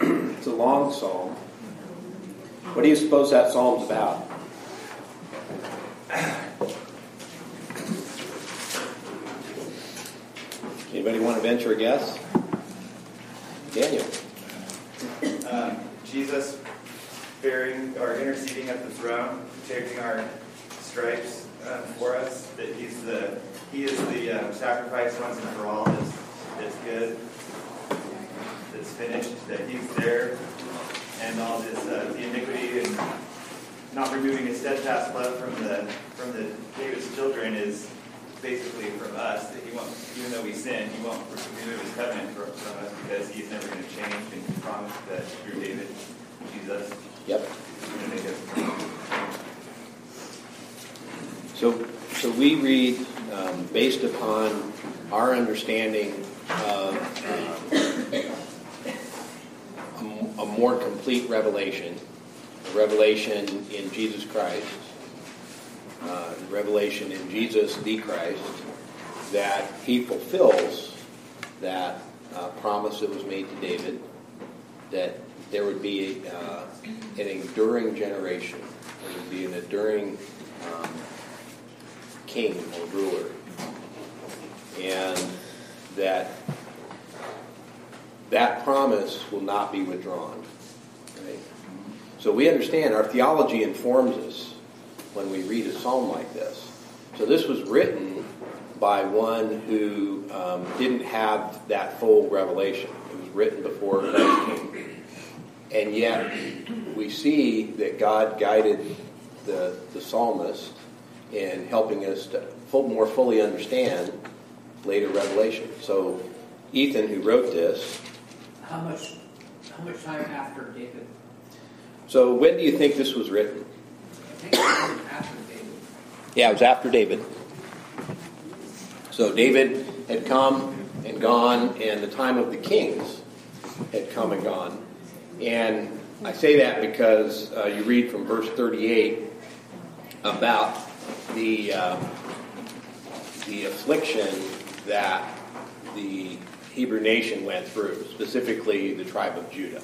it's a long psalm. What do you suppose that psalm's about? Anybody want to venture a guess? Daniel. Um, Jesus bearing or interceding at the throne, taking our stripes uh, for us. That he's the he is the uh, sacrifice once and for all. That's, that's good. That's finished. That he's there, and all this uh, the iniquity and not removing his steadfast love from the from the David's children is basically from us that he won't, even though we sin, he won't remove his covenant from, from us because he's never going to change and he promised that through David, Jesus, Yep. he's going to make us. So, so we read um, based upon our understanding of um, a, more complete revelation, a revelation in Jesus Christ, uh, revelation in Jesus the Christ, that he fulfills that uh, promise that was made to David, that there would be uh, an enduring generation, there would be an enduring um, king or ruler, and that that promise will not be withdrawn. So we understand our theology informs us when we read a psalm like this. So this was written by one who um, didn't have that full revelation. It was written before Christ came. And yet, we see that God guided the, the psalmist in helping us to full, more fully understand later revelation. So, Ethan, who wrote this, How much, how much time after David? so when do you think this was written? I think it was after David. Yeah, it was after David. So David had come and gone, and the time of the kings had come and gone. And I say that because uh, you read from verse 38 about the uh, the affliction that the Hebrew nation went through, specifically the tribe of Judah.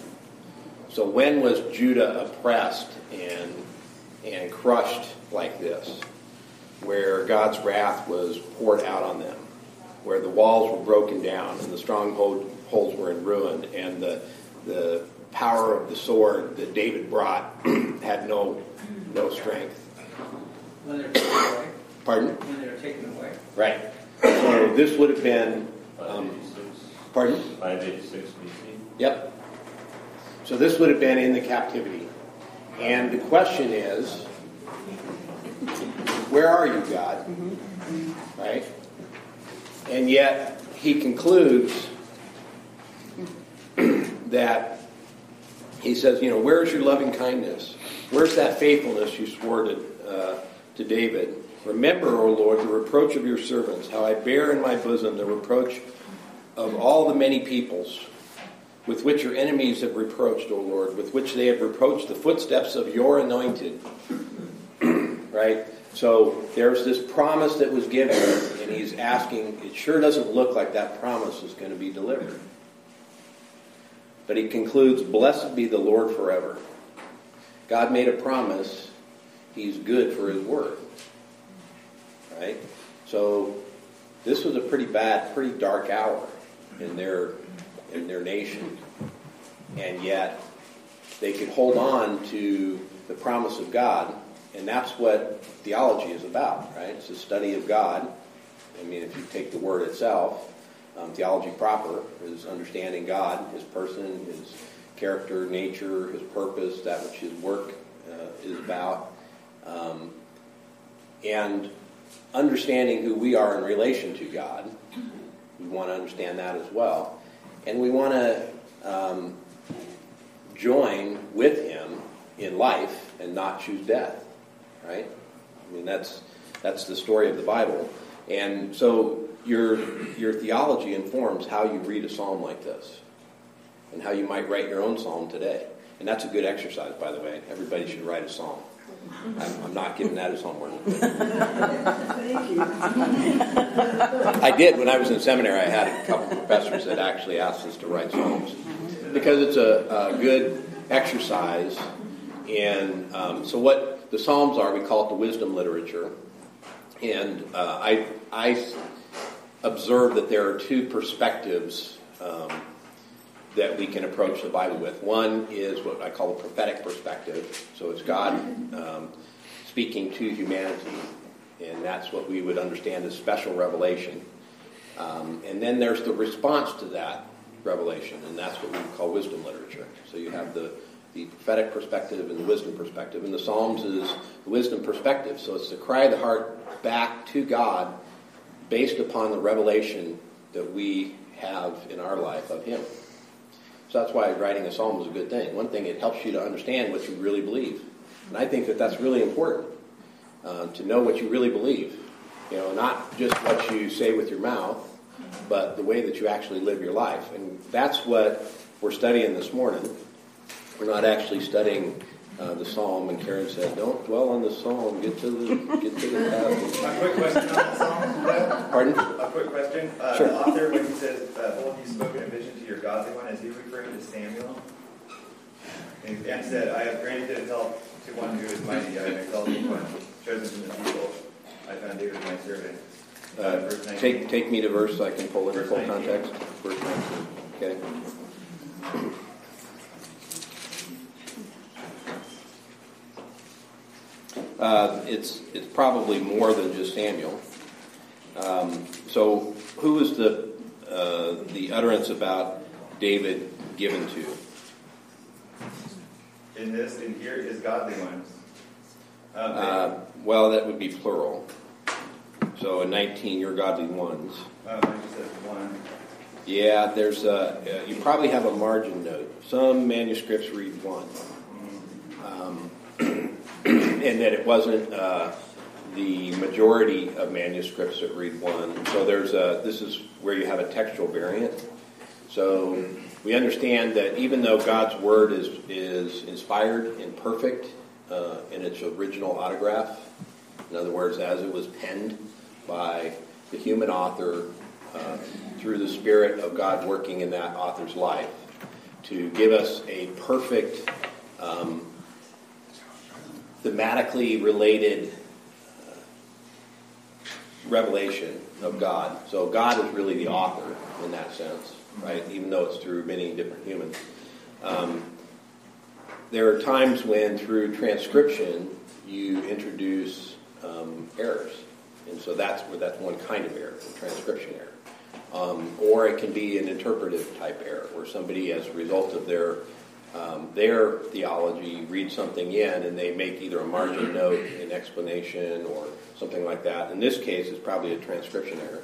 So when was Judah oppressed and and crushed like this? where God's wrath was poured out on them, where the walls were broken down and the strongholds were in ruin, and the, the power of the sword that David brought had no, no strength. When they're taken away. Pardon? When they're taken away. Right. So this would have been, um, 586 pardon? 586 BC. Yep. So this would have been in the captivity. And the question is, where are you, God? Right? And yet, he concludes that he says, you know, where's your loving kindness? Where's that faithfulness you swore to, uh, to David? Remember, O Lord, the reproach of your servants, how I bear in my bosom the reproach of all the many peoples with which your enemies have reproached, O Lord, with which they have reproached the footsteps of your anointed. right? So there's this promise that was given, and he's asking, it sure doesn't look like that promise is going to be delivered. But he concludes, Blessed be the Lord forever. God made a promise, he's good for his word. Right? So this was a pretty bad, pretty dark hour in their in their nation. And yet they could hold on to the promise of God, and that's what theology is about, right? It's the study of God. I mean, if you take the word itself, um, theology proper is understanding God, His person, His character, nature, His purpose, that which His work uh, is about, um, and understanding who we are in relation to God. We want to understand that as well, and we want to um, join with Him in life and not choose death, right? I mean, that's that's the story of the Bible, and so your your theology informs how you read a psalm like this, and how you might write your own psalm today. And that's a good exercise, by the way. Everybody should write a psalm. I'm, I'm not giving that as homework. Thank you. I did when I was in seminary. I had a couple professors that actually asked us to write psalms. because it's a, a good exercise. And um, so, what the Psalms are, we call it the wisdom literature. And uh, I, I observe that there are two perspectives um, that we can approach the Bible with. One is what I call the prophetic perspective. So it's God um, speaking to humanity, and that's what we would understand as special revelation. Um, and then there's the response to that revelation, and that's what we call wisdom literature. So you have the, the prophetic perspective and the wisdom perspective, and the Psalms is the wisdom perspective. So it's the cry of the heart back to God based upon the revelation that we have in our life of Him. That's why writing a psalm is a good thing. One thing, it helps you to understand what you really believe. And I think that that's really important uh, to know what you really believe. You know, not just what you say with your mouth, but the way that you actually live your life. And that's what we're studying this morning. We're not actually studying uh, the psalm, and Karen said, "Don't dwell on the psalm. Get to the get to the passage." A quick question on the psalm. Brett? Pardon? A quick question. Uh, Sure. The author, when he says, uh, "Hold you spoken a vision to your godly one," is he referring to Samuel? And, and said, "I have granted help to one who is mighty. I have exalted one chosen from the people. I found David my servant." Uh, take take me to verse so I can pull it in full 19. context. Verse 19. Okay. Uh, it's it's probably more than just Samuel. Um, so, who is the uh, the utterance about David given to? In this, in here, is godly ones. Uh, well, that would be plural. So, in 19, your godly ones. says one. Yeah, there's a, uh, you probably have a margin note. Some manuscripts read one. Um, and that it wasn't uh, the majority of manuscripts that read one. So there's a, this is where you have a textual variant. So we understand that even though God's word is, is inspired and perfect uh, in its original autograph, in other words, as it was penned by the human author uh, through the Spirit of God working in that author's life to give us a perfect, um, thematically related uh, revelation of God. So God is really the author in that sense, right? Even though it's through many different humans. Um, there are times when through transcription you introduce um, errors, and so that's where that's one kind of error, transcription error. Um, or it can be an interpretive type error, where somebody, as a result of their um, their theology, reads something in and they make either a margin note, an explanation, or something like that. In this case, it's probably a transcription error,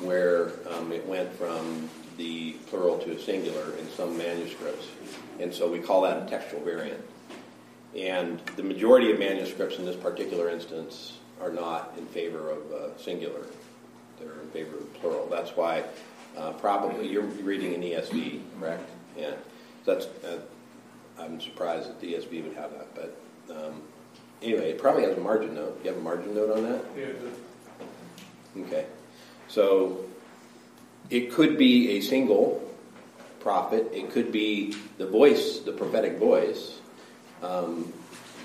where um, it went from the plural to a singular in some manuscripts, and so we call that a textual variant. And the majority of manuscripts in this particular instance are not in favor of uh, singular. They're in favor of plural. That's why uh, probably you're reading an ESV, correct? Yeah. That's. Uh, I'm surprised that the ESV would have that, but um, anyway, it probably has a margin note. You have a margin note on that? Yeah. Okay. So it could be a single prophet. It could be the voice, the prophetic voice. Um,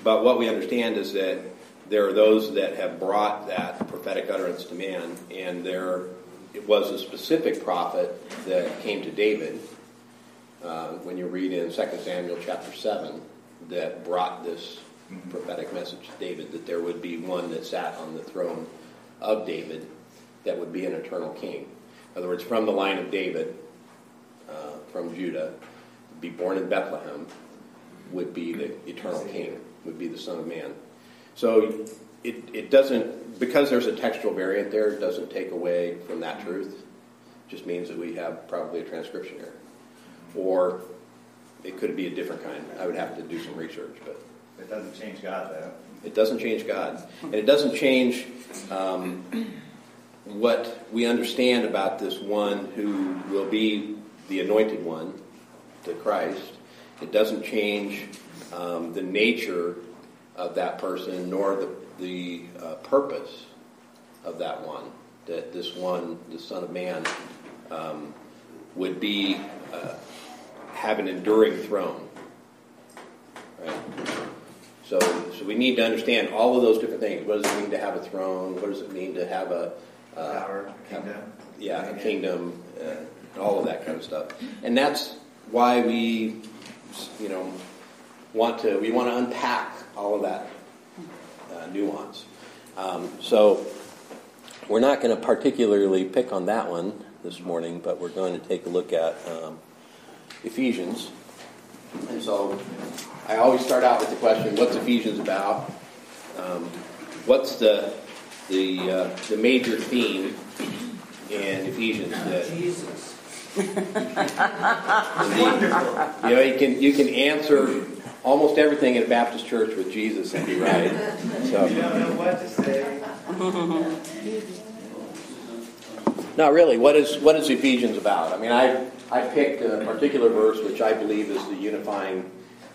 but what we understand is that there are those that have brought that prophetic utterance to man, and there it was a specific prophet that came to David. Uh, when you read in 2 Samuel chapter 7, that brought this prophetic message to David that there would be one that sat on the throne of David that would be an eternal king. In other words, from the line of David, uh, from Judah, be born in Bethlehem, would be the eternal king, would be the Son of Man. So it, it doesn't, because there's a textual variant there, it doesn't take away from that truth. It just means that we have probably a transcription error. Or it could be a different kind. I would have to do some research, but It doesn't change God, though. it doesn't change God. And it doesn't change um, what we understand about this one who will be the anointed one, the Christ. It doesn't change um, the nature of that person nor the, the uh, purpose of that one. That this one, the Son of Man, um, would be uh, have an enduring throne. Right? So, so we need to understand all of those different things. What does it mean to have a throne? What does it mean to have a uh, Power, kingdom. yeah, a kingdom, uh, all of that kind of stuff. And that's why we, you know, want to we want to unpack all of that uh, nuance. Um, so we're not going to particularly pick on that one this morning, but we're going to take a look at um, Ephesians. And so I always start out with the question, what's Ephesians about? Um, what's the the uh, the major theme in Ephesians that Jesus. you know you can you can answer almost everything in a Baptist church with Jesus and be right. You So don't know what to say. no, really, what is what is Ephesians about? I mean, I I picked a particular verse which I believe is the unifying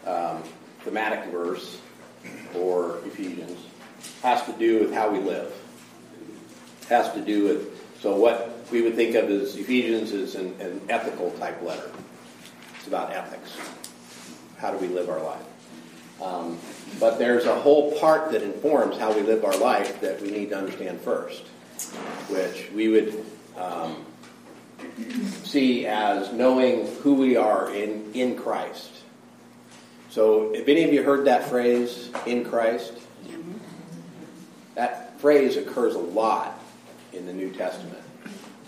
um, thematic verse for Ephesians. Has to do with how we live. Has to do with so what we would think of as Ephesians is an, an ethical type letter. It's about ethics. How do we live our life? Um, but there's a whole part that informs how we live our life that we need to understand first, which we would um, see as knowing who we are in, in Christ. So, if any of you heard that phrase, in Christ, that phrase occurs a lot in the New Testament,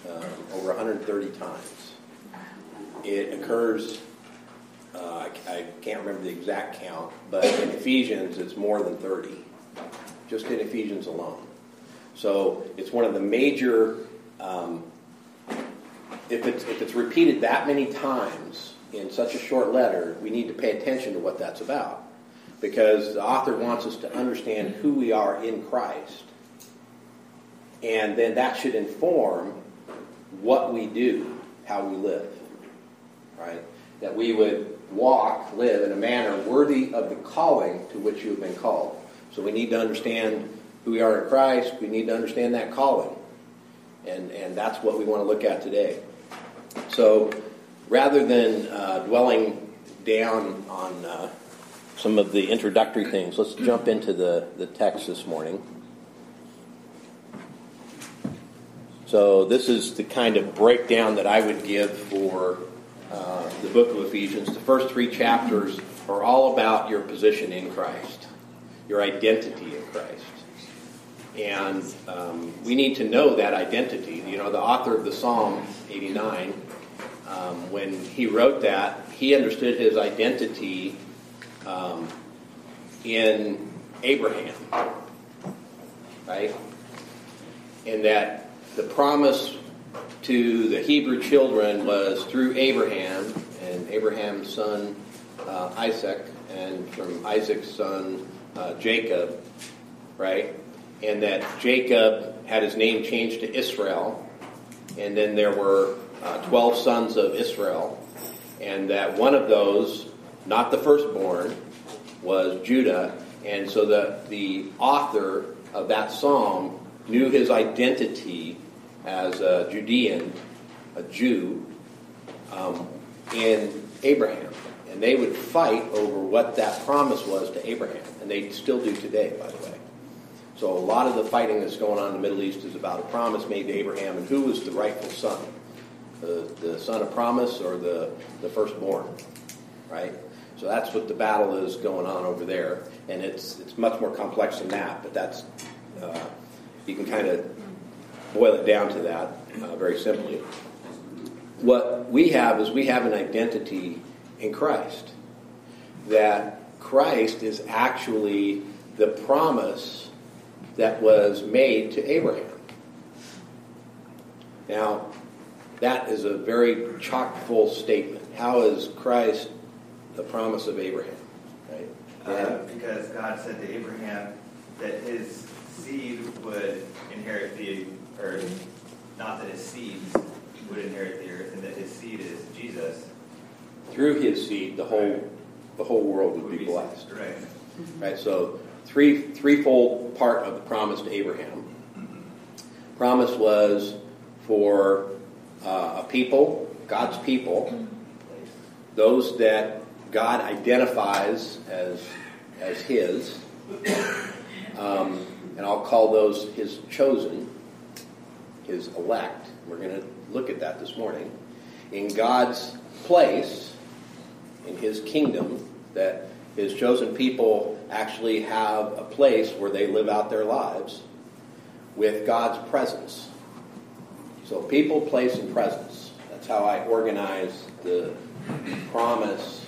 uh, over 130 times. It occurs uh, I, I can't remember the exact count, but in Ephesians it's more than 30, just in Ephesians alone. So it's one of the major, um, if, it's, if it's repeated that many times in such a short letter, we need to pay attention to what that's about. Because the author wants us to understand who we are in Christ. And then that should inform what we do, how we live. Right? That we would walk, live in a manner worthy of the calling to which you have been called. So we need to understand who we are in Christ. We need to understand that calling. And, and that's what we want to look at today. So rather than uh, dwelling down on uh, some of the introductory things, let's jump into the, the text this morning. So this is the kind of breakdown that I would give for uh, the book of Ephesians. The first three chapters are all about your position in Christ, your identity in Christ. And um, we need to know that identity. You know, the author of the Psalm 89, um, when he wrote that, he understood his identity um, in Abraham, right? And that the promise to the Hebrew children was through Abraham and Abraham's son uh, Isaac, and from Isaac's son uh, Jacob, right? And that Jacob had his name changed to Israel, and then there were uh, 12 sons of Israel, and that one of those, not the firstborn, was Judah, and so the, the author of that psalm knew his identity as a Judean, a Jew, um, in Abraham. And they would fight over what that promise was to Abraham. And they still do today, by the way. So a lot of the fighting that's going on in the Middle East is about a promise made to Abraham and who was the rightful son. The, son of promise or the, the firstborn, right? So that's what the battle is going on over there. And it's, it's much more complex than that, but that's, uh, you can kind of boil it down to that uh, very simply. What we have is we have an identity in Christ. That Christ is actually the promise that was made to Abraham. Now, that is a very chock full statement. How is Christ the promise of Abraham? Right? Uh, because God said to Abraham that his seed would inherit the earth, not that his seeds would inherit the earth, and that his seed is Jesus. Through his seed, the whole Right. the whole world would be blessed. Right. Right, so three threefold part of the promise to Abraham. Promise was for uh, a people, God's people, those that God identifies as, as His, um, and I'll call those His chosen, His elect. We're going to look at that this morning. In God's place, in His kingdom, that His chosen people actually have a place where they live out their lives with God's presence. So, people, place, and presence. That's how I organize the promise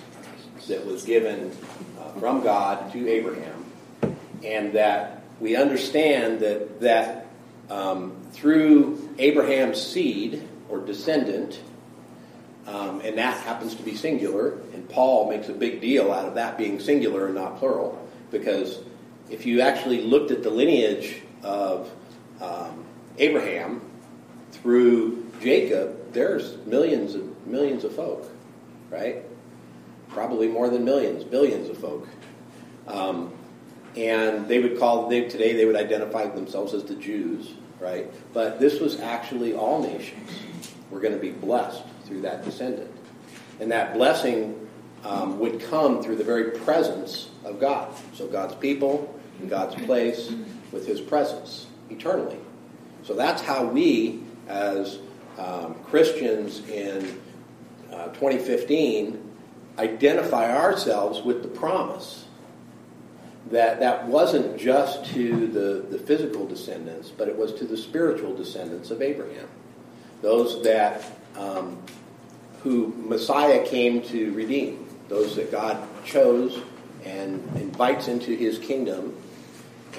that was given uh, from God to Abraham, and that we understand that that um, through Abraham's seed or descendant, um, and that happens to be singular, and Paul makes a big deal out of that being singular and not plural, because if you actually looked at the lineage of um, Abraham through Jacob, there's millions of millions of folk, right? Probably more than millions, billions of folk. Um, and they would call they, today they would identify themselves as the Jews, right? But this was actually all nations were going to be blessed through that descendant, and that blessing um, would come through the very presence of God. So God's people in God's place with His presence eternally. So that's how we, as um, Christians in uh, 2015, identify ourselves with the promise that that wasn't just to the, the physical descendants, but it was to the spiritual descendants of Abraham. Those that um, who Messiah came to redeem, those that God chose and invites into his kingdom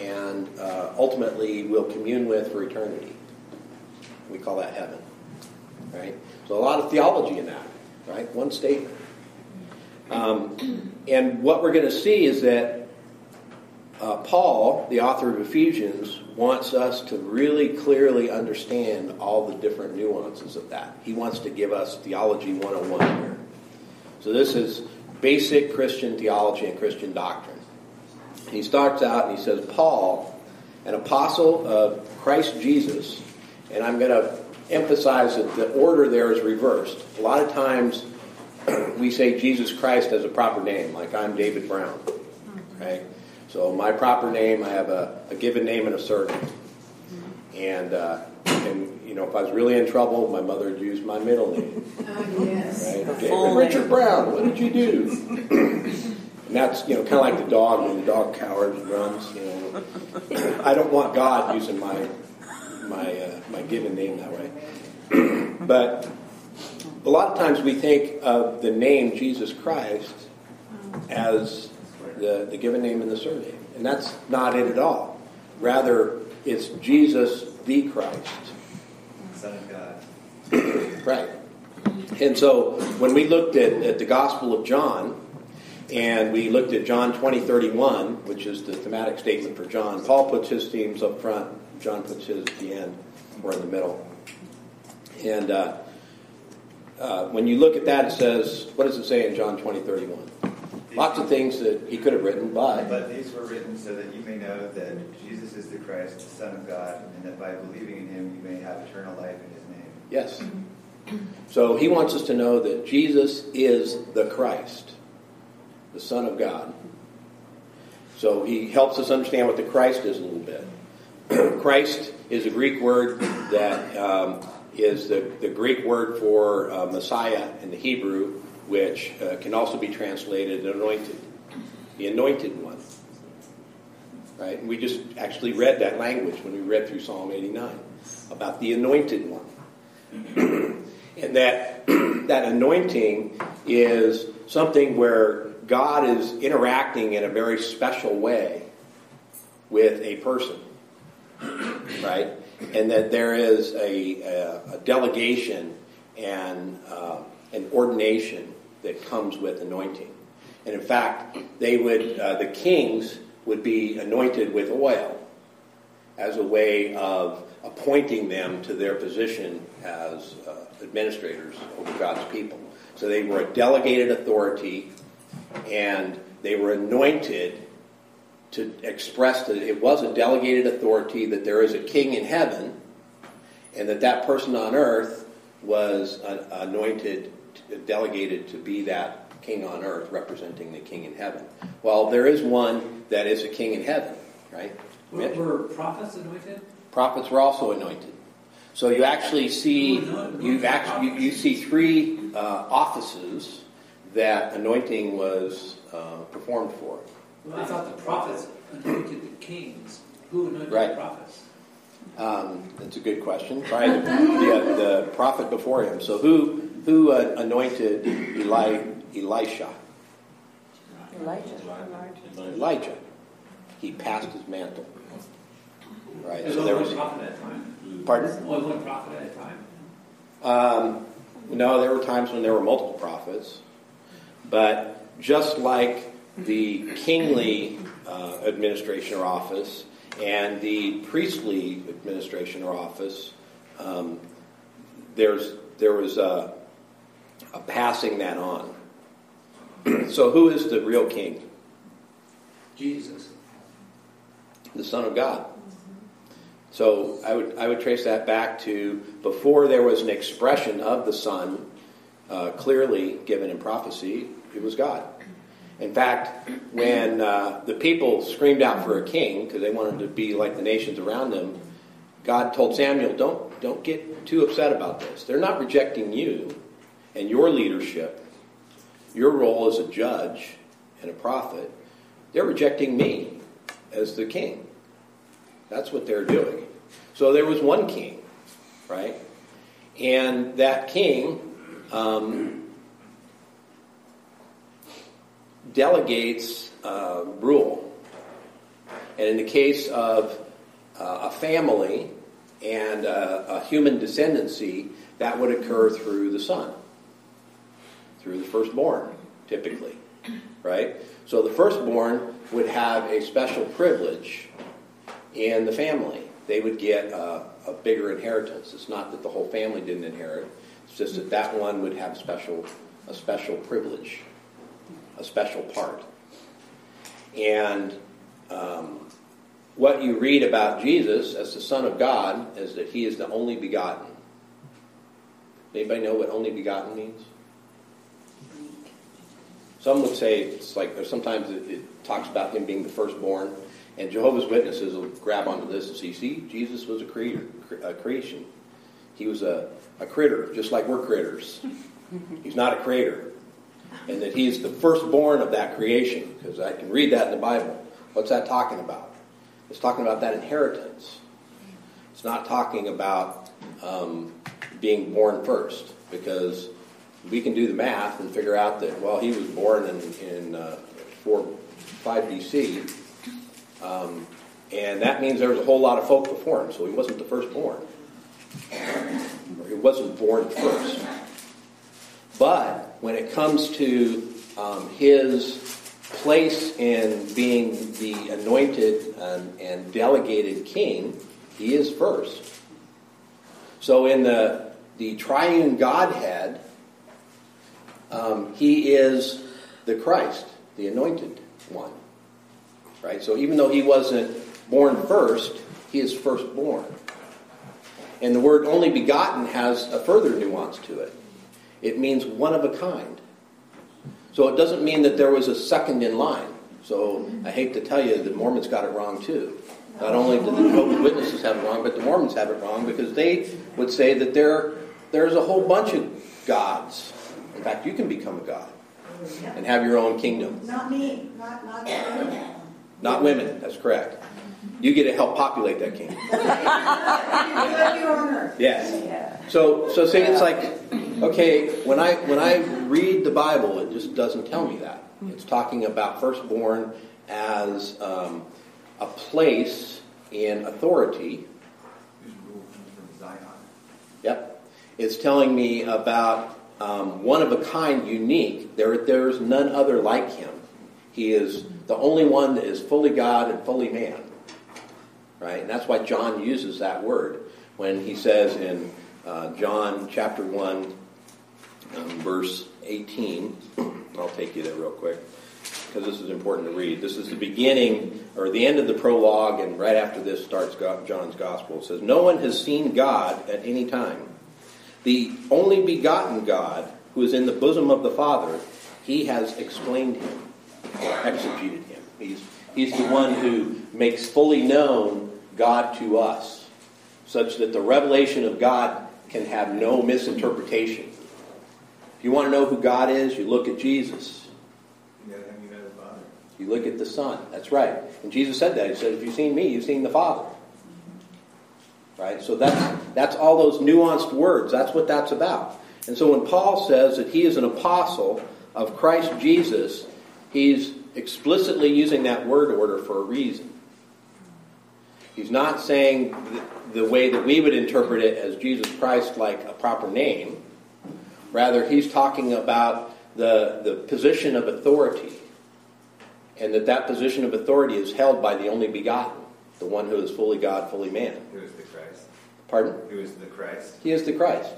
and uh, ultimately will commune with for eternity. We call that heaven. Right? So a lot of theology in that, right? One statement. Um, and what we're going to see is that uh, Paul, the author of Ephesians, wants us to really clearly understand all the different nuances of that. He wants to give us theology 101 here. So this is basic Christian theology and Christian doctrine. He starts out and he says, Paul, an apostle of Christ Jesus, and I'm going to emphasize that the order there is reversed. A lot of times we say Jesus Christ as a proper name, like I'm David Brown. Right? So my proper name, I have a, a given name and a surname. And, uh, and, you know, if I was really in trouble, my mother would use my middle name. Oh, yes. Right? David Richard Brown, what did you do? and that's, you know, kind of like the dog when the dog cowers and runs. You know, I don't want God using my my uh, my given name that way. but a lot of times we think of the name Jesus Christ as the, the given name and the surname. And that's not it at all. Rather, it's Jesus the Christ. Son of God. Right. And so when we looked at, at the Gospel of John, and we looked at John 20, 31, which is the thematic statement for John, Paul puts his themes up front, John puts his at the end or in the middle. And uh, uh, when you look at that, it says, what does it say in John 20, 31? Lots of things that he could have written, but But these were written so that you may know that Jesus is the Christ, the Son of God, and that by believing in him you may have eternal life in his name. yes. So he wants us to know that Jesus is the Christ, the Son of God. So he helps us understand what the Christ is a little bit. Christ is a Greek word that um, is the, the Greek word for uh, Messiah in the Hebrew, which uh, can also be translated anointed, the anointed one. Right? And we just actually read that language when we read through Psalm 89 about the anointed one. and that that anointing is something where God is interacting in a very special way with a person, right? And that there is a, a, a delegation and uh, an ordination that comes with anointing. And in fact, they would uh, the kings would be anointed with oil as a way of appointing them to their position as uh, administrators over God's people. So they were a delegated authority, and they were anointed to express that it was a delegated authority, that there is a king in heaven, and that that person on earth was anointed delegated to be that king on earth representing the king in heaven. Well, there is one that is a king in heaven, right? Were, were prophets anointed? Prophets were also anointed. So you actually see you actually you, you see three uh, offices that anointing was uh, performed for. Well, I thought the prophets anointed the kings. Who anointed Right. the prophets? Um, that's a good question. Probably the, the, the prophet before him. So who who uh, anointed Eli, Elisha? Elijah. Elijah. He passed his mantle. Right. There's So there one was. prophet at a time. Pardon? Only one prophet at a time. Um, no, there were times when there were multiple prophets, but just like the kingly uh, administration or office and the priestly administration or office, um, there's there was a, a passing that on. so, who is the real king? Jesus. the Son of God. So I would I would trace that back to before there was an expression of the Son uh, clearly given in prophecy. It was God. In fact, when uh, the people screamed out for a king because they wanted to be like the nations around them, God told Samuel, "Don't don't get too upset about this. They're not rejecting you and your leadership, your role as a judge and a prophet. They're rejecting me as the king. That's what they're doing. So there was one king, right? And that king um, delegates uh, rule. And in the case of uh, a family and uh, a human descendancy, that would occur through the son, through the firstborn, typically, right? So the firstborn would have a special privilege in the family. They would get a, a bigger inheritance. It's not that the whole family didn't inherit. It's just that that one would have special a special privilege, a special part. And um, what you read about Jesus as the Son of God is that He is the only begotten. Anybody know what only begotten means? Some would say it's like, or sometimes it, it talks about him being the firstborn, and Jehovah's Witnesses will grab onto this and see, see, Jesus was a creator, a creation. He was a, a critter, just like we're critters. He's not a creator. And that he's the firstborn of that creation, because I can read that in the Bible. What's that talking about? It's talking about that inheritance. It's not talking about um, being born first, because we can do the math and figure out that, well, he was born in, in uh, 4, 5 BC, um, and that means there was a whole lot of folk before him, so he wasn't the firstborn. Or he wasn't born first. But when it comes to um, his place in being the anointed and, and delegated king, he is first. So in the, the triune Godhead, um, he is the Christ, the anointed one. Right? So even though he wasn't born first, he is firstborn. And the word only begotten has a further nuance to it. It means one of a kind. So it doesn't mean that there was a second in line. So I hate to tell you, the Mormons got it wrong too. Not only did the Jehovah's Witnesses have it wrong, but the Mormons have it wrong because they would say that there, there's a whole bunch of gods. In fact, you can become a god and have your own kingdom. Not me, not, not me. Not women, that's correct. You get to help populate that kingdom. You have your own earth. Yes. So, so see, it's like, okay, when I when I read the Bible, it just doesn't tell me that. It's talking about firstborn as um, a place in authority. Yep. It's telling me about um, one of a kind, unique. There, there's none other like him. He is the only one that is fully God and fully man. Right? And that's why John uses that word when he says in uh, John chapter 1, um, verse 18. I'll take you there real quick because this is important to read. This is the beginning or the end of the prologue, and right after this starts John's gospel. It says, No one has seen God at any time. The only begotten God who is in the bosom of the Father, he has explained him, exegeted him. He's, he's the one who makes fully known God to us, such that the revelation of God can have no misinterpretation. If you want to know who God is, you look at Jesus. You look at the Son. That's right. And Jesus said that. He said, if you've seen me, you've seen the Father. Right? So that's, that's all those nuanced words. That's what that's about. And so when Paul says that he is an apostle of Christ Jesus, he's explicitly using that word order for a reason. He's not saying the way that we would interpret it as Jesus Christ like a proper name. Rather, he's talking about the, the position of authority. And that that position of authority is held by the only begotten, the one who is fully God, fully man. Who is the Christ? Pardon? Who is the Christ? He is the Christ.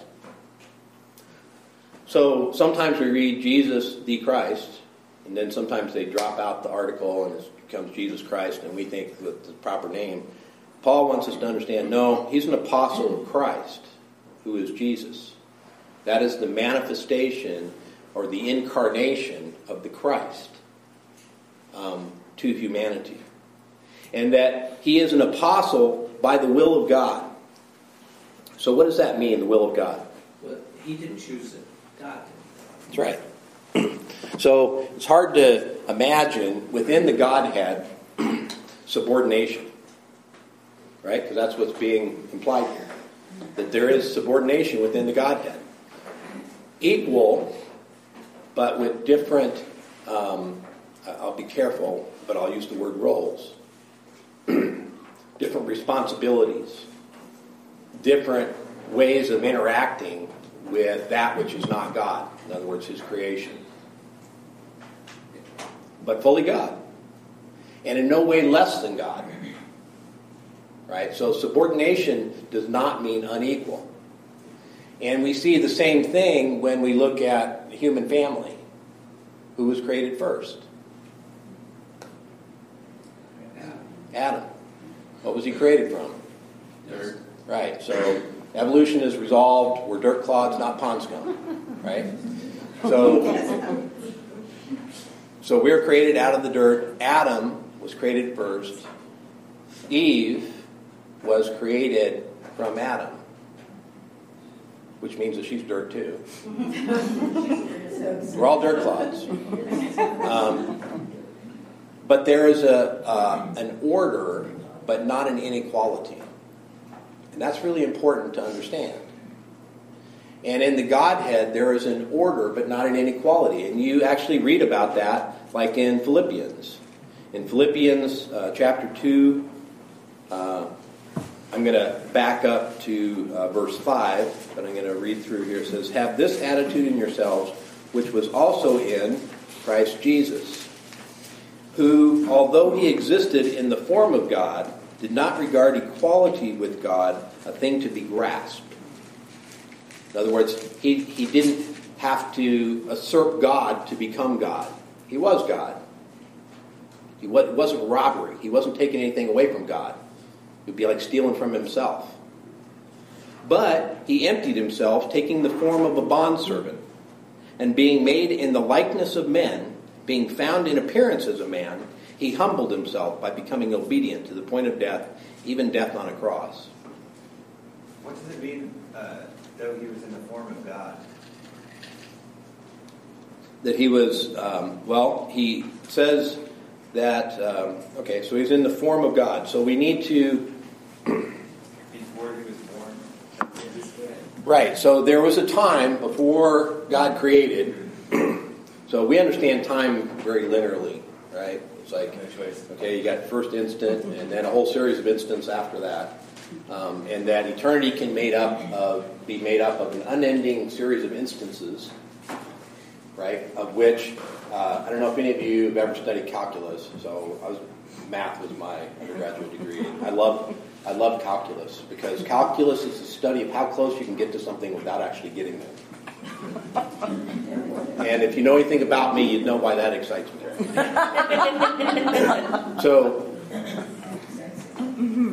So sometimes we read Jesus the Christ, and then sometimes they drop out the article and it becomes Jesus Christ, and we think that the proper name. Paul wants us to understand no, he's an apostle of Christ, who is Jesus. That is the manifestation or the incarnation of the Christ um, to humanity. And that he is an apostle by the will of God. So, what does that mean, the will of God? Well, he didn't choose it. God did. That's right. so it's hard to imagine within the Godhead subordination, right? Because that's what's being implied here. That there is subordination within the Godhead. Equal, but with different, um, I'll be careful, but I'll use the word roles. different responsibilities, different ways of interacting with that which is not God. In other words, His creation. But fully God. And in no way less than God. Right? So subordination does not mean unequal. And we see the same thing when we look at the human family. Who was created first? Adam. What was he created from? Dirt. Right. So evolution is resolved. We're dirt clods, not pond scum. Right. So, so we're created out of the dirt. Adam was created first. Eve was created from Adam, which means that she's dirt too. We're all dirt clods. Um, but there is a, uh, an order, but not an inequality. And that's really important to understand. And in the Godhead, there is an order, but not an inequality. And you actually read about that, like in Philippians. In Philippians uh, chapter 2, uh, I'm going to back up to uh, verse 5, but I'm going to read through here. It says, Have this attitude in yourselves, which was also in Christ Jesus, who, although he existed in the form of God, did not regard equality with God a thing to be grasped. In other words, he, he didn't have to usurp God to become God. He was God. He wasn't robbery. He wasn't taking anything away from God. It would be like stealing from himself. But he emptied himself, taking the form of a bondservant, and being made in the likeness of men, being found in appearance as a man, he humbled himself by becoming obedient to the point of death, even death on a cross. What does it mean, uh, though he was in the form of God? That he was, um, well, he says that, um, okay, so he's in the form of God. So we need to. Before he was born? Right, so there was a time before God created. so we understand time very linearly, right? It's like, okay, you got first instant and then a whole series of instants after that. Um, and that eternity can made up of, be made up of an unending series of instances, right? Of which, uh, I don't know if any of you have ever studied calculus. So I was, math was my undergraduate degree. I love, I love calculus because calculus is the study of how close you can get to something without actually getting there. And if you know anything about me, you'd know why that excites me. so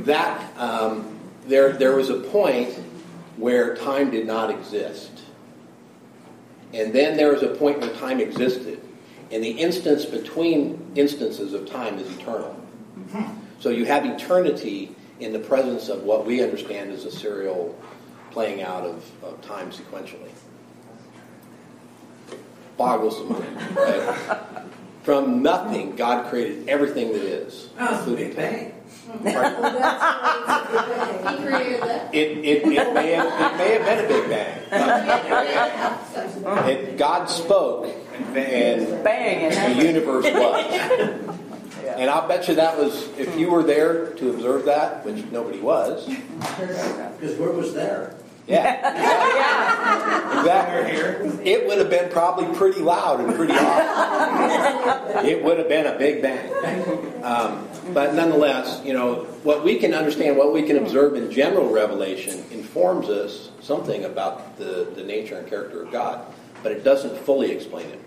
that um, there there was a point where time did not exist, And then there was a point where time existed. And the instance between instances of time is eternal. So you have eternity in the presence of what we understand as a serial playing out of, of time sequentially. Boggles the mind. Right? From nothing, God created everything that is, including time. Pardon? That's why it's a He good created that. It, it, it, may have, it may have been a big bang. It, God spoke, and Bang, and the universe was. And I'll bet you that was, if you were there to observe that, which nobody was. Because where was there? Yeah. Exactly. here. It would have been probably pretty loud and pretty awesome. It would have been a big bang. Um, but nonetheless, you know, what we can understand, what we can observe in general revelation informs us something about the, the nature and character of God, but it doesn't fully explain it.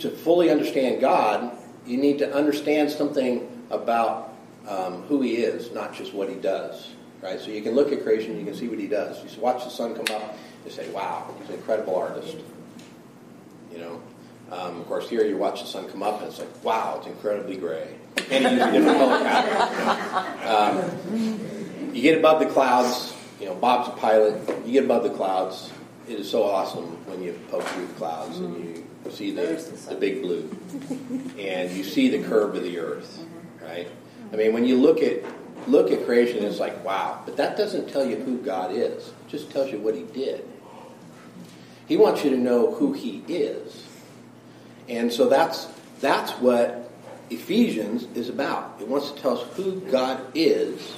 To fully understand God, you need to understand something about um, who He is, not just what He does. Right? So you can look at creation, you can see what He does. You watch the sun come up, you say, "Wow, He's an incredible artist." You know. Um, of course, here you watch the sun come up, and it's like, "Wow, it's incredibly gray." And he uses different color patterns. Um, you get above the clouds. You know, Bob's a pilot. You get above the clouds. It is so awesome when you poke through the clouds and you see the, the big blue, and you see the curve of the earth. Right? I mean, when you look at look at creation, it's like wow. But that doesn't tell you who God is. It just tells you what He did. He wants you to know who He is, and so that's that's what Ephesians is about. It wants to tell us who God is,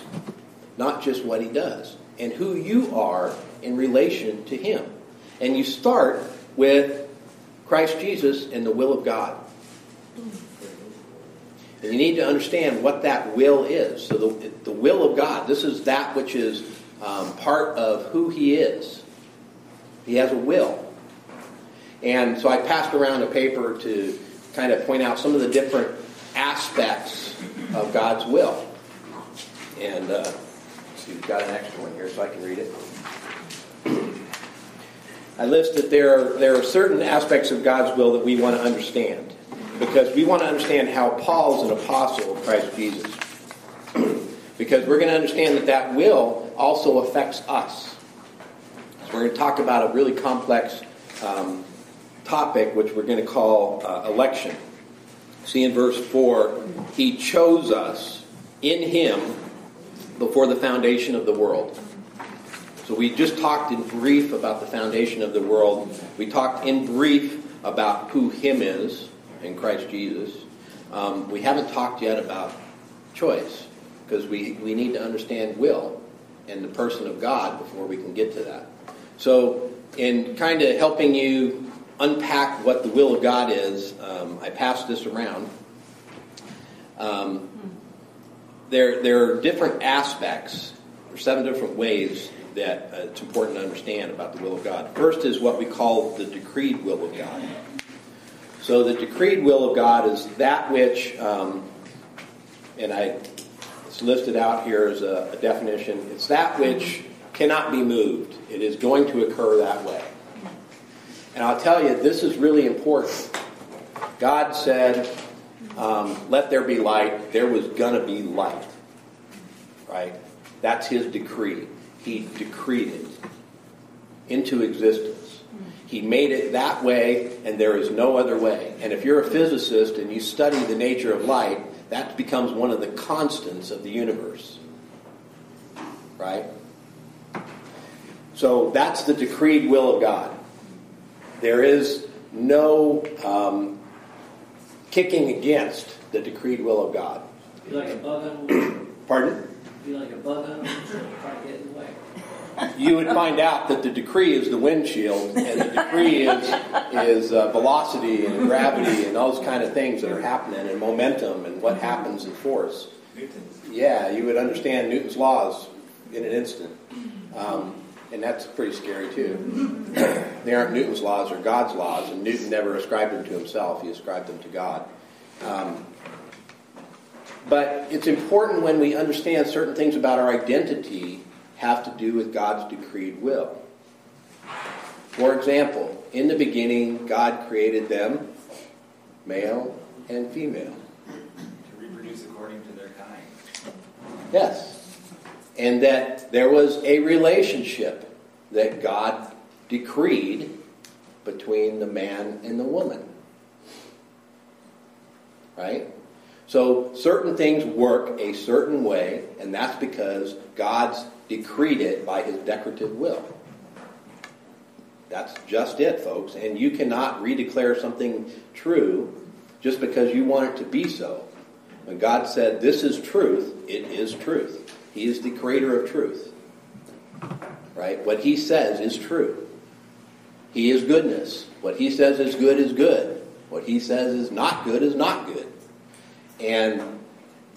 not just what He does, and who you are in relation to Him. And you start with Christ Jesus and the will of God. And you need to understand what that will is. So the, the will of God, this is that which is um, part of who He is. He has a will. And so I passed around a paper to kind of point out some of the different aspects of God's will. And uh, see, we've got an extra one here so I can read it. I listed there are, there are certain aspects of God's will that we want to understand because we want to understand how Paul's an apostle of Christ Jesus. because we're going to understand that that will also affects us. So we're going to talk about a really complex um, topic, which we're going to call uh, election. See in verse 4, He chose us in Him before the foundation of the world. So we just talked in brief about the foundation of the world. We talked in brief about who Him is in Christ Jesus. Um, we haven't talked yet about choice because we, we need to understand will and the person of God before we can get to that. So, in kind of helping you unpack what the will of God is, um, I passed this around. Um, there, there are different aspects, or seven different ways that uh, it's important to understand about the will of God. First is what we call the decreed will of God. So the decreed will of God is that which, um, and I, it's listed out here as a, a definition. It's that which cannot be moved. It is going to occur that way. And I'll tell you, this is really important. God said, um, "Let there be light." There was to be light. Right? That's His decree. He decreed it into existence. He made it that way, and there is no other way. And if you're a physicist and you study the nature of light, that becomes one of the constants of the universe. Right? So that's the decreed will of God. There is no um, kicking against the decreed will of God. Like a bug on a wheel. Pardon? Be like a bug on. Try to get in the way. you would find out that the decree is the windshield, and the decree is is uh, velocity and gravity and those kind of things that are happening, and momentum and what happens in force. Yeah, you would understand Newton's laws in an instant, um, and that's pretty scary too. they aren't Newton's laws; they're God's laws, and Newton never ascribed them to himself; he ascribed them to God. Um, but it's important when we understand certain things about our identity have to do with God's decreed will. For example, in the beginning, God created them male and female. To reproduce according to their kind. Yes. And that there was a relationship that God decreed between the man and the woman. Right? So certain things work a certain way, and that's because God's decreed it by his decretive will. That's just it, folks. And you cannot redeclare something true just because you want it to be so. When God said, This is truth, it is truth. He is the creator of truth. Right? What He says is true. He is goodness. What He says is good is good. What He says is not good is not good. And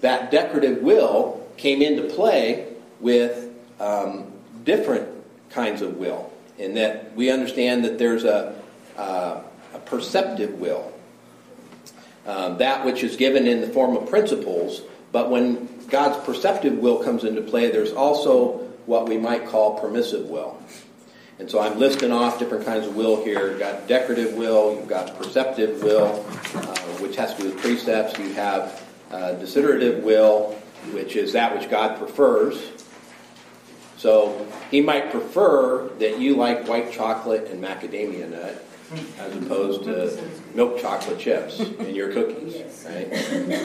that decretive will came into play with um, different kinds of will, in that we understand that there's a, uh, a preceptive will, um, that which is given in the form of principles, but when God's preceptive will comes into play, there's also what we might call permissive will. And so I'm listing off different kinds of will here. You've got decretive will, you've got preceptive will, uh, which has to do with precepts. You have uh, desiderative will, which is that which God prefers. So he might prefer that you like white chocolate and macadamia nut as opposed to milk chocolate chips in your cookies, right?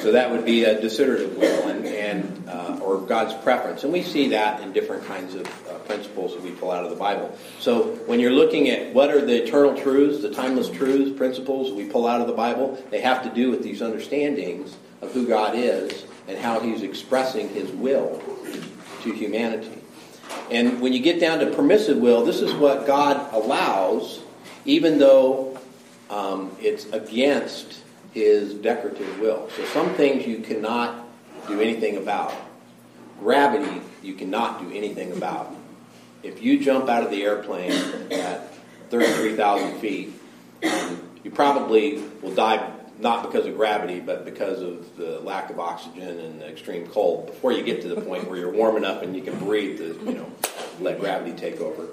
So that would be a desiderative will and, and uh, or God's preference, and we see that in different kinds of uh, principles that we pull out of the Bible. So when you're looking at what are the eternal truths, the timeless truths, principles we pull out of the Bible, they have to do with these understandings of who God is and how He's expressing His will to humanity. And when you get down to permissive will, this is what God allows even though um, it's against his decretive will. So some things you cannot do anything about. Gravity, you cannot do anything about. If you jump out of the airplane at 33,000 feet, um, you probably will die not because of gravity, but because of the lack of oxygen and the extreme cold before you get to the point where you're warm enough and you can breathe to, you know, let gravity take over.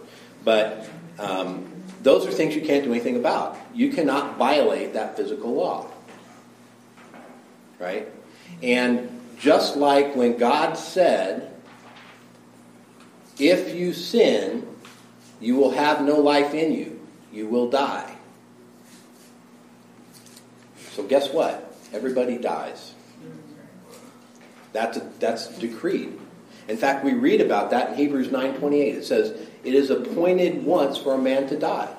But um, those are things you can't do anything about. You cannot violate that physical law. Right? And just like when God said, if you sin, you will have no life in you, you will die. So guess what? Everybody dies. That's, a, that's decreed. In fact, we read about that in Hebrews 9:28. It says, "It is appointed once for a man to die."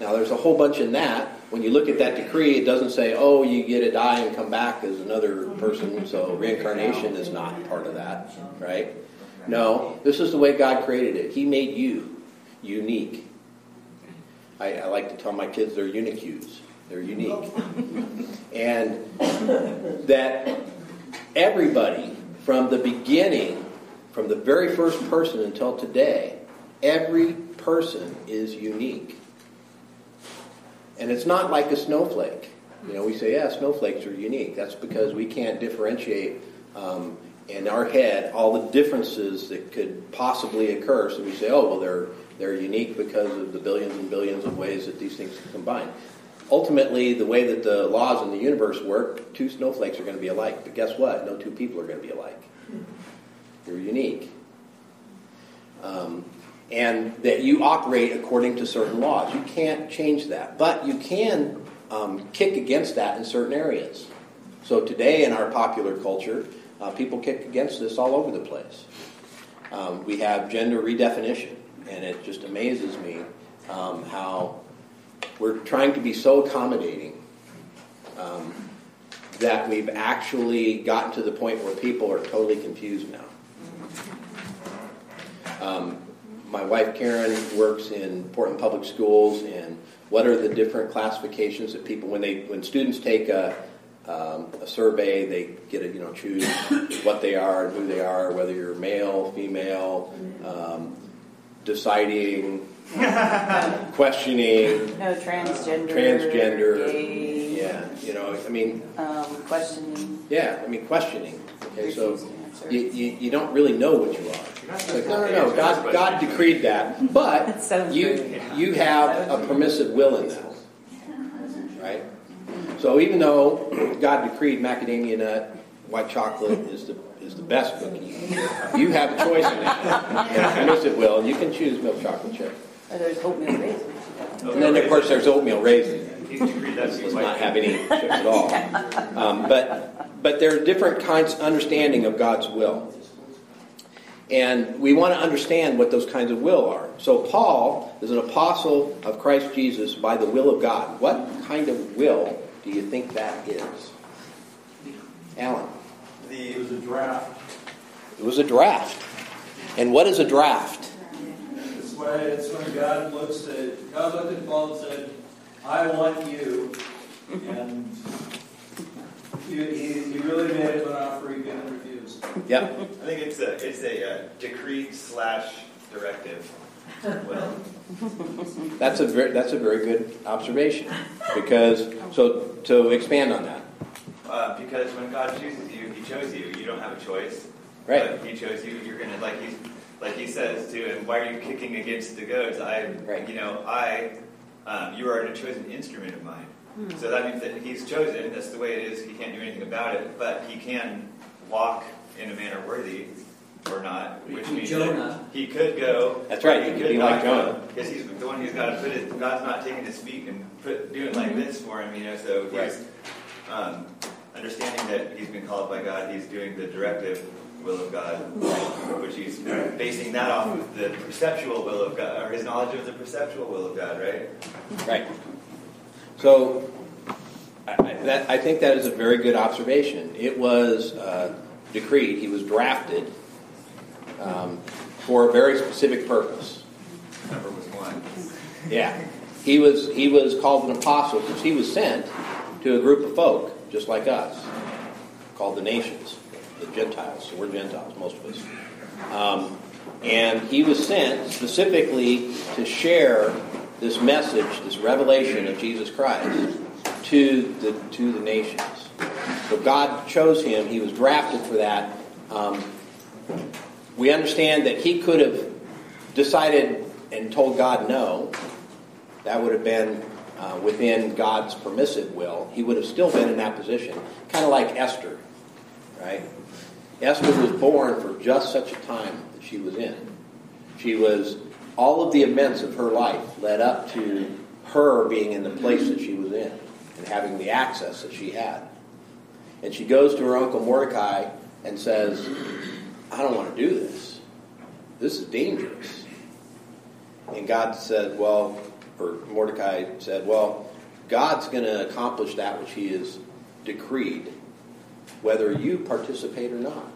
Now, there's a whole bunch in that. When you look at that decree, it doesn't say, "Oh, you get to die and come back as another person." So reincarnation is not part of that, right? No, this is the way God created it. He made you unique. I, I like to tell my kids they're unicues, They're unique, and that everybody from the beginning, from the very first person until today, every person is unique. And it's not like a snowflake. You know, we say, yeah, snowflakes are unique. That's because we can't differentiate um, in our head all the differences that could possibly occur. So we say, oh, well, they're, they're unique because of the billions and billions of ways that these things can combine. Ultimately, the way that the laws in the universe work, two snowflakes are going to be alike. But guess what? No two people are going to be alike. You're unique. Um, and that you operate according to certain laws. You can't change that. But you can um, kick against that in certain areas. So today in our popular culture, uh, people kick against this all over the place. Um, we have gender redefinition, and it just amazes me um, how we're trying to be so accommodating um, that we've actually gotten to the point where people are totally confused now. Um, my wife Karen works in Portland Public Schools, and what are the different classifications that people when they when students take a um, a survey, they get to you know choose what they are and who they are, whether you're male, female, um, deciding, questioning, No transgender. transgender. Gay, Yeah, you know, I mean, um, questioning. yeah, I mean questioning. Okay, so you, you, you don't really know what you are. It's like, no, no, no. God, God decreed that, but you you have a permissive will in that, right? So even though God decreed macadamia nut, white chocolate is the is the best cookie, you have a choice in that. And a permissive will, and you can choose milk chocolate chip. Or there's oatmeal raisins. And then of course there's oatmeal raisin. He decreed that to be Does not have any chips at all. Um, but but there are different kinds of understanding of God's will. And we want to understand what those kinds of will are. So Paul is an apostle of Christ Jesus by the will of God. What kind of will do you think that is? Alan. The It was a draft. It was a draft. And what is a draft? It's when, it's when God looks at, God looked at Paul and said, I want you. And he, he, he really made an offer he couldn't refuse. Yeah. I think it's a it's a uh, decree slash directive. Well, That's a very that's a very good observation. Because so to expand on that. uh, because when God chooses you, He chose you. You don't have a choice. Right. But He chose you. You're gonna like He's like He says to him, "Why are you kicking against the goats? I, Right. you know, I, um, you are a chosen instrument of mine." So that means that He's chosen. That's the way it is. He can't do anything about it, but He can walk in a manner worthy. Or not, which means Jonah. that he could go. That's right, he He could could be like not Jonah. because he's the one who's got to put it. God's not taking his feet and put doing like this for him, you know. So he's um, understanding that he's been called by God. He's doing the directive will of God, which he's basing that off of the perceptual will of God, or his knowledge of the perceptual will of God, right? Right. So I, I- that, I think that is a very good observation. It was uh, decreed, he was drafted um, for a very specific purpose. Number was one. Yeah. He was, he was called an apostle because he was sent to a group of folk just like us, called the nations, the Gentiles. So we're Gentiles, most of us. Um, and he was sent specifically to share this message, this revelation of Jesus Christ to the, to the nations. So God chose him. He was drafted for that. Um, we understand that he could have decided and told God no. That would have been uh, within God's permissive will. He would have still been in that position. Kind of like Esther, right? Esther was born for just such a time that she was in. She was, all of the events of her life led up to her being in the place that she was in and having the access that she had. And she goes to her uncle Mordecai and says, I don't want to do this. This is dangerous. And God said, Well, or Mordecai said, Well, God's going to accomplish that which he has decreed, whether you participate or not.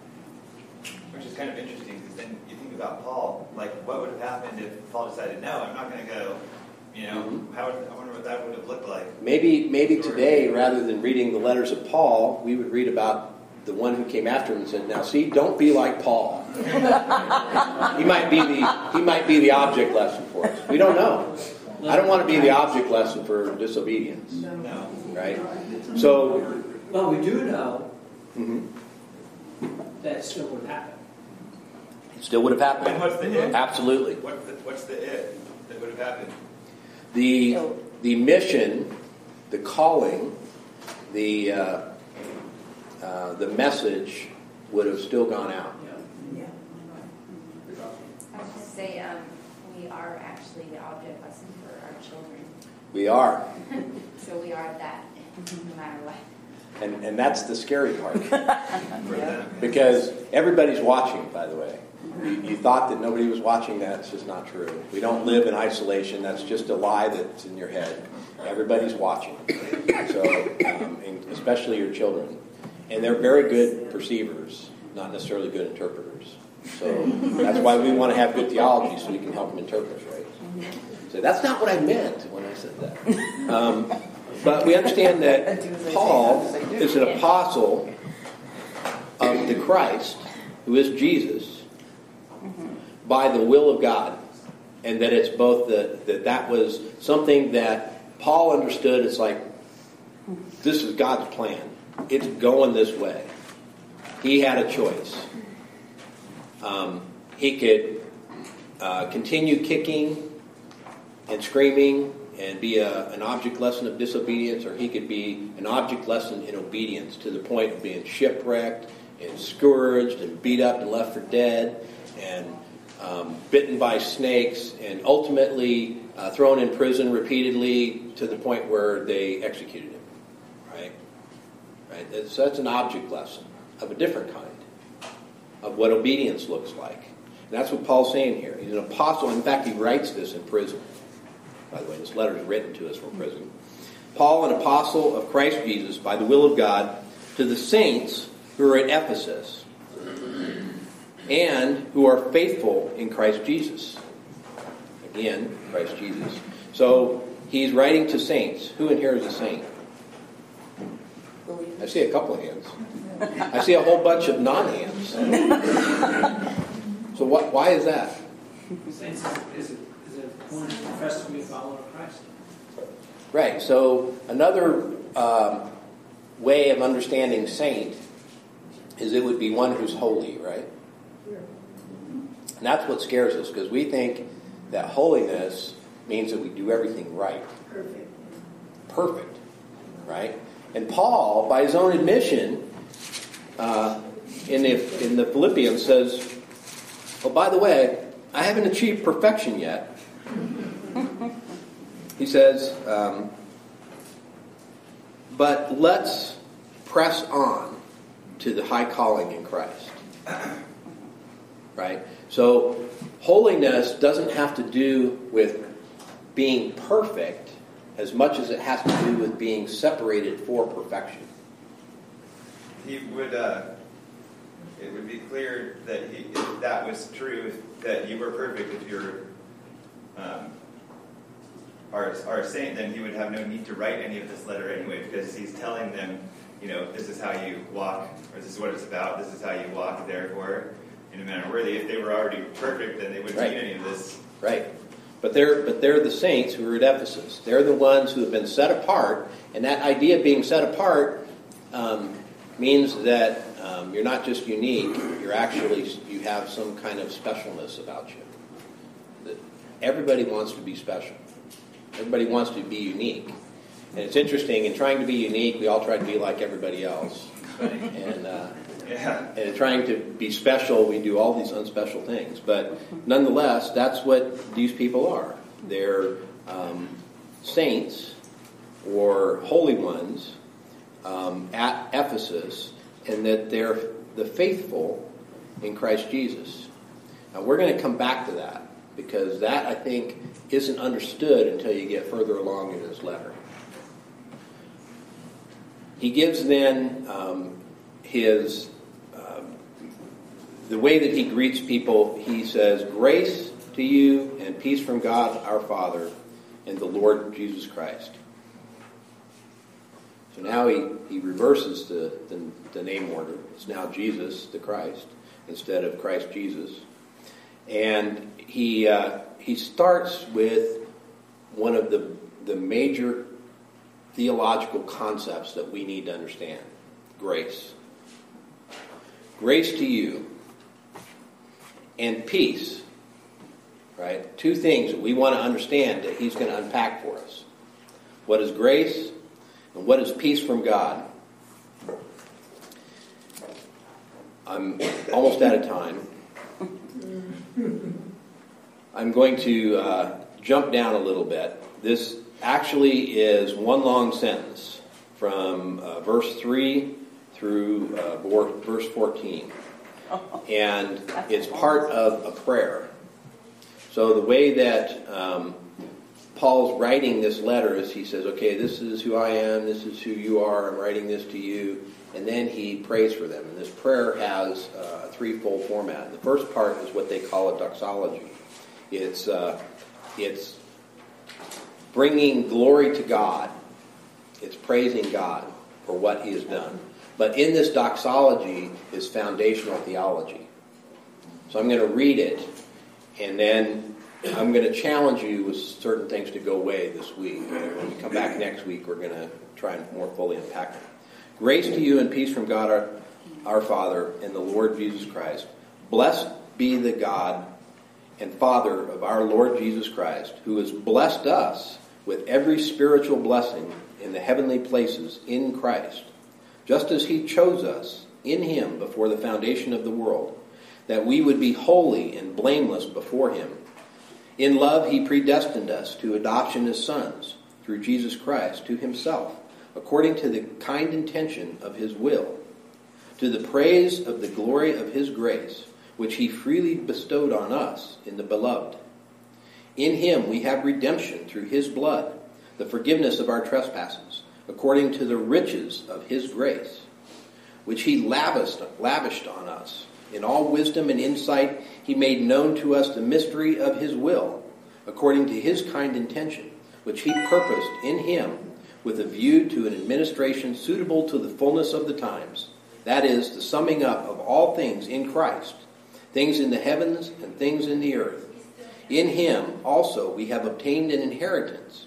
Which is kind of interesting because then you think about Paul, like what would have happened if Paul decided, no, I'm not going to go. You know, Mhm. how I wonder what that would have looked like. Maybe, maybe today, rather than reading the letters of Paul, we would read about the one who came after him and said, "Now, see, don't be like Paul. he might be the he might be the object lesson for us. We don't know. I don't want to be the object lesson for disobedience, No. right? So, Well, we do know mhm. that it still would happen. it still would have And happened. what's the it? Absolutely. What's the, what's the it that would have happened? The the mission, the calling, the uh, uh, the message would have still gone out. Yeah. I was just say, um, we are actually the object lesson for our children. We are. So we are that, no matter what. And, and that's the scary part. For them? Because everybody's watching, by the way. You, you thought that nobody was watching that. It's just not true. We don't live in isolation. That's just a lie that's in your head. Everybody's watching. So, um, and especially your children. And they're very good perceivers, not necessarily good interpreters. So that's why we want to have good theology so we can help them interpret, right? So that's not what I meant when I said that. Um, but we understand that Paul is an apostle of the Christ, who is Jesus, by the will of God. And that it's both the, that that was something that Paul understood. It's like, this is God's plan. It's going this way. He had a choice. Um, he could uh, continue kicking and screaming and be a, an object lesson of disobedience, or he could be an object lesson in obedience to the point of being shipwrecked and scourged and beat up and left for dead and um, bitten by snakes and ultimately uh, thrown in prison repeatedly to the point where they executed him. Right? Right? That's, that's an object lesson of a different kind of what obedience looks like. And that's what Paul's saying here. He's an apostle. In fact, he writes this in prison. By the way, this letter is written to us from prison. Paul, an apostle of Christ Jesus, by the will of God, to the saints who are at Ephesus and who are faithful in Christ Jesus. Again, Christ Jesus. So he's writing to saints. Who in here is a saint? I see a couple of hands. I see a whole bunch of non-hands. So what, why is that? Saints is, is, is a one who professes to be a follower of Christ. Right. So another um, way of understanding saint is it would be one who's holy, right? And that's what scares us because we think that holiness means that we do everything right. Perfect. Perfect. Right? And Paul, by his own admission, uh, in, the, in the Philippians says, Oh, by the way, I haven't achieved perfection yet. he says, um, but let's press on to the high calling in Christ. Right? So, holiness doesn't have to do with being perfect as much as it has to do with being separated for perfection. He would, uh, it would be clear that he, if that was true, that you were perfect, if you're um, our, our saint, then he would have no need to write any of this letter anyway, because he's telling them, you know, this is how you walk, or this is what it's about, this is how you walk, therefore, in a manner worthy. If they were already perfect, then they wouldn't Right. need any of this. Right. But they're, but they're the saints who are at Ephesus. They're the ones who have been set apart, and that idea of being set apart um, means that um, you're not just unique, you're actually, you have some kind of specialness about you. That everybody wants to be special. Everybody wants to be unique. And it's interesting, in trying to be unique, we all try to be like everybody else. And, uh, Yeah. and trying to be special, we do all these unspecial things. But nonetheless, that's what these people are. They're um, saints or holy ones um, at Ephesus, and that they're the faithful in Christ Jesus. Now, we're going to come back to that because that, I think, isn't understood until you get further along in this letter. He gives then um, his the way that he greets people. He says, "Grace to you and peace from God our Father and the Lord Jesus Christ." So now he, he reverses the, the, the name order. It's now Jesus the Christ instead of Christ Jesus, and he uh, he starts with one of the the major theological concepts that we need to understand grace. Grace to you and peace, right? Two things that we want to understand that he's going to unpack for us. What is grace and what is peace from God? I'm almost out of time. I'm going to uh, jump down a little bit. This actually is one long sentence from uh, verse 3 through uh, verse 14. And it's part of a prayer. So the way that um, Paul's writing this letter is he says, okay, this is who I am, this is who you are, I'm writing this to you. And then he prays for them. And this prayer has uh, a threefold format. The first part is what they call a doxology. It's, uh, it's bringing glory to God. It's praising God for what He has done. But in this doxology is foundational theology. So I'm going to read it, and then I'm going to challenge you with certain things to go away this week. And when we come back next week, we're going to try and more fully unpack it. Grace to you and peace from God our, our Father and the Lord Jesus Christ. Blessed be the God and Father of our Lord Jesus Christ, who has blessed us with every spiritual blessing in the heavenly places in Christ, just as he chose us in him before the foundation of the world, that we would be holy and blameless before him. In love, he predestined us to adoption as sons through Jesus Christ to himself, according to the kind intention of his will, to the praise of the glory of his grace, which he freely bestowed on us in the beloved. In him we have redemption through his blood, the forgiveness of our trespasses, according to the riches of his grace, which he lavished, lavished on us. In all wisdom and insight, he made known to us the mystery of his will, according to his kind intention, which he purposed in him with a view to an administration suitable to the fullness of the times. That is, the summing up of all things in Christ, things in the heavens and things in the earth. In him also we have obtained an inheritance,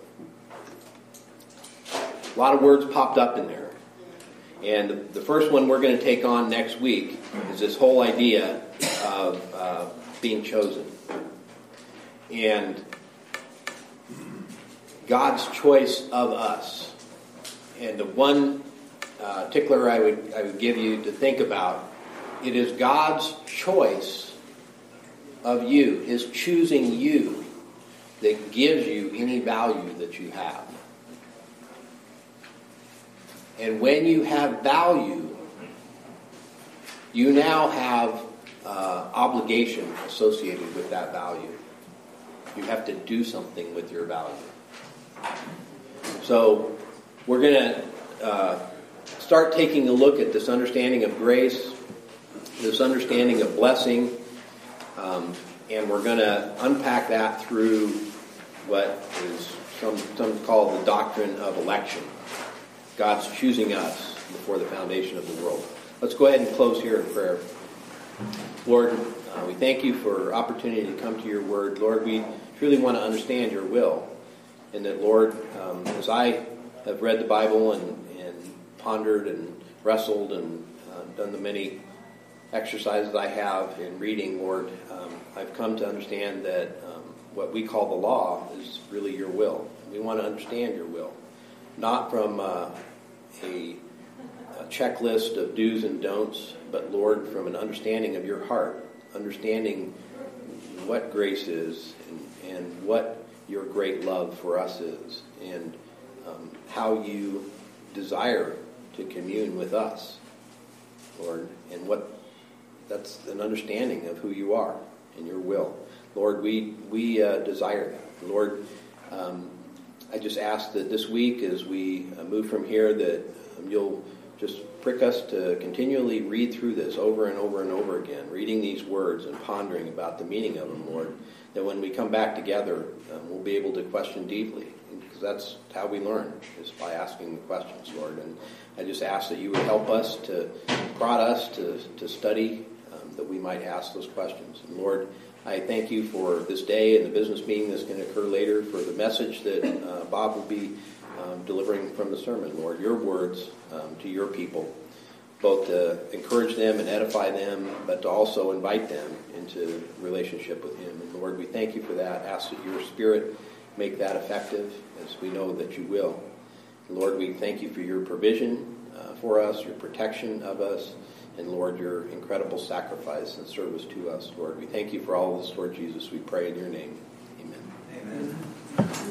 A lot of words popped up in there. And the first one we're going to take on next week is this whole idea of uh, being chosen. And God's choice of us. And the one uh, tickler I would, I would give you to think about, it is God's choice of you, His choosing you, that gives you any value that you have. And when you have value, you now have uh, obligation associated with that value. You have to do something with your value. So we're going to uh, start taking a look at this understanding of grace, this understanding of blessing, um, and we're going to unpack that through what is some, some call the doctrine of election. God's choosing us before the foundation of the world. Let's go ahead and close here in prayer. Lord, uh, we thank you for opportunity to come to your word. Lord, we truly want to understand your will. And that, Lord, um, as I have read the Bible and, and pondered and wrestled and uh, done the many exercises I have in reading, Lord, um, I've come to understand that um, what we call the law is really your will. We want to understand your will, not from uh, a, a checklist of do's and don'ts, but Lord, from an understanding of your heart, understanding what grace is and, and what your great love for us is, and um, how you desire to commune with us, Lord, and what that's an understanding of who you are and your will. Lord, we, we uh, desire that. Lord, um, I just ask that this week, as we uh, move from here, that um, you'll just prick us to continually read through this over and over and over again, reading these words and pondering about the meaning of them, Lord. That when we come back together, um, we'll be able to question deeply, because that's how we learn, is by asking the questions, Lord. And I just ask that you would help us to prod us to, to study, um, that we might ask those questions. And Lord, I thank you for this day and the business meeting that's going to occur later, for the message that uh, Bob will be um, delivering from the sermon, Lord, your words um, to your people, both to encourage them and edify them, but to also invite them into relationship with Him. And Lord, we thank you for that. Ask that your Spirit make that effective, as we know that you will. Lord, we thank you for your provision uh, for us, your protection of us, and Lord, your incredible sacrifice and service to us, Lord. We thank you for all of this, Lord Jesus. We pray in your name. Amen. Amen.